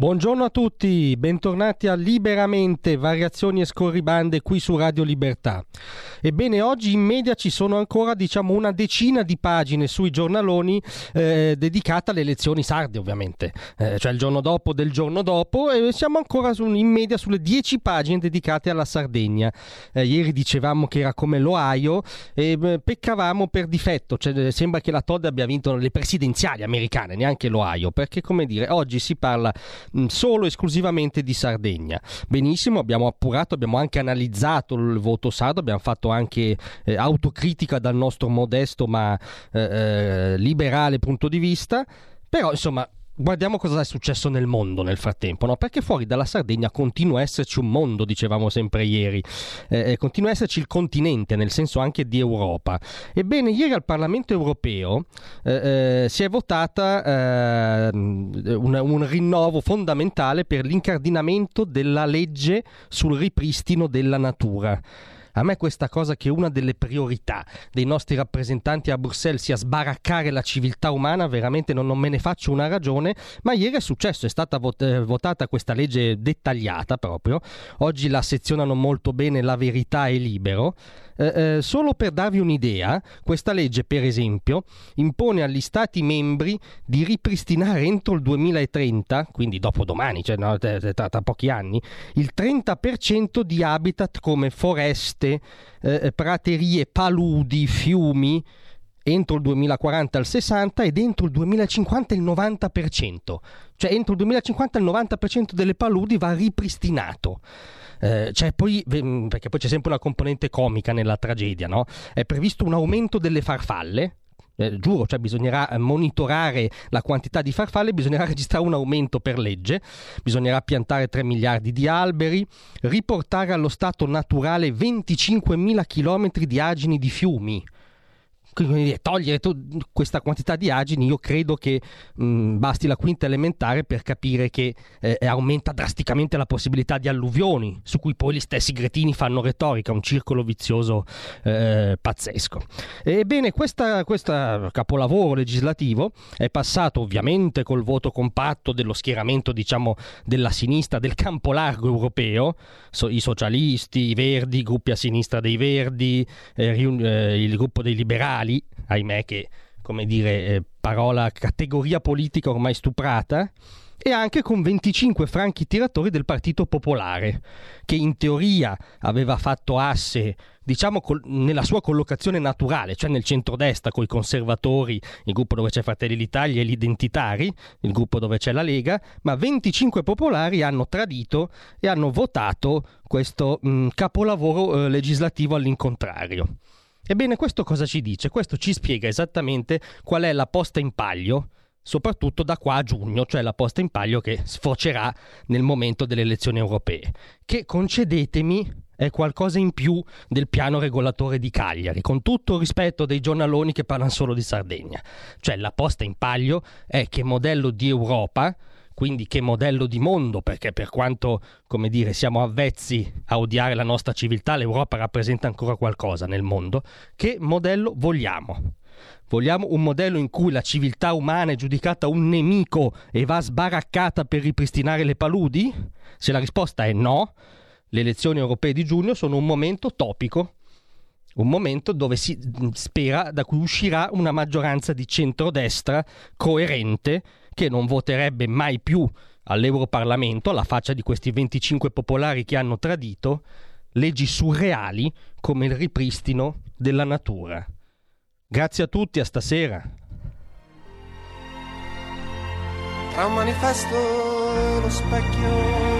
Buongiorno a tutti, bentornati a Liberamente, variazioni e scorribande qui su Radio Libertà. Ebbene, oggi in media ci sono ancora diciamo una decina di pagine sui giornaloni eh, dedicate alle elezioni sarde, ovviamente, eh, cioè il giorno dopo del giorno dopo, e siamo ancora su, in media sulle dieci pagine dedicate alla Sardegna. Eh, ieri dicevamo che era come l'Ohio e eh, peccavamo per difetto, cioè, sembra che la Todd abbia vinto le presidenziali americane, neanche l'Ohio, perché come dire, oggi si parla solo esclusivamente di Sardegna. Benissimo, abbiamo appurato, abbiamo anche analizzato il voto sardo, abbiamo fatto anche eh, autocritica dal nostro modesto ma eh, eh liberale punto di vista, però insomma guardiamo cosa è successo nel mondo nel frattempo, no? perché fuori dalla Sardegna continua a esserci un mondo, dicevamo sempre ieri, eh, eh, continua a esserci il continente, nel senso anche di Europa. Ebbene, ieri al Parlamento europeo eh, eh, si è votata eh, un, un rinnovo fondamentale per l'incardinamento della legge sul ripristino della natura. A me questa cosa che una delle priorità dei nostri rappresentanti a Bruxelles sia sbaraccare la civiltà umana, veramente non, non me ne faccio una ragione, ma ieri è successo, è stata vot- eh, votata questa legge dettagliata proprio, oggi la sezionano molto bene la verità e libero, eh, eh, solo per darvi un'idea, questa legge, per esempio, impone agli Stati membri di ripristinare entro il 2030, quindi dopo domani, cioè no, tra, tra, pochi anni, il 30% di habitat come foreste, eh, praterie, paludi, fiumi, entro il 2040 il 60% ed entro il 2050 il 90%. Cioè entro il 2050 il 90% delle paludi va ripristinato. Eh, cioè poi, perché poi c'è sempre una componente comica nella tragedia, no? È previsto un aumento delle farfalle, eh, giuro, cioè bisognerà monitorare la quantità di farfalle, bisognerà registrare un aumento per legge, bisognerà piantare 3 miliardi di alberi, riportare allo stato naturale 25.000 km di agini di fiumi quindi togliere to- questa quantità di agini, io credo che mh, basti la quinta elementare per capire che eh, aumenta drasticamente la possibilità di alluvioni, su cui poi gli stessi gretini fanno retorica, un circolo vizioso eh, pazzesco. Ebbene, questo capolavoro legislativo è passato ovviamente col voto compatto dello schieramento, diciamo, della sinistra, del campo largo europeo, so, i socialisti, i verdi, i gruppi a sinistra dei verdi, eh, riun- eh, il gruppo dei liberali, liberali, ahimè che, come dire, eh, parola, categoria politica ormai stuprata, e anche con 25 franchi tiratori del Partito Popolare, che in teoria aveva fatto asse, diciamo, col- nella sua collocazione naturale, cioè nel centrodestra con i conservatori, il gruppo dove c'è Fratelli d'Italia e gli identitari, il gruppo dove c'è la Lega, ma 25 popolari hanno tradito e hanno votato questo mh, capolavoro eh, legislativo all'incontrario. Ebbene, questo cosa ci dice? Questo ci spiega esattamente qual è la posta in palio, soprattutto da qua a giugno, cioè la posta in palio che sfocerà nel momento delle elezioni europee, che concedetemi è qualcosa in più del piano regolatore di Cagliari, con tutto il rispetto dei giornaloni che parlano solo di Sardegna. Cioè la posta in palio è che modello di Europa quindi che modello di mondo, perché per quanto, come dire, siamo avvezzi a odiare la nostra civiltà, l'Europa rappresenta ancora qualcosa nel mondo, che modello vogliamo? Vogliamo un modello in cui la civiltà umana è giudicata un nemico e va sbaraccata per ripristinare le paludi? Se la risposta è no, le elezioni europee di giugno sono un momento topico un momento dove si spera da cui uscirà una maggioranza di centrodestra coerente che non voterebbe mai più all'Europarlamento, alla faccia di questi 25 popolari che hanno tradito, leggi surreali come il ripristino della natura. Grazie a tutti, a stasera. Tra un manifesto e lo specchio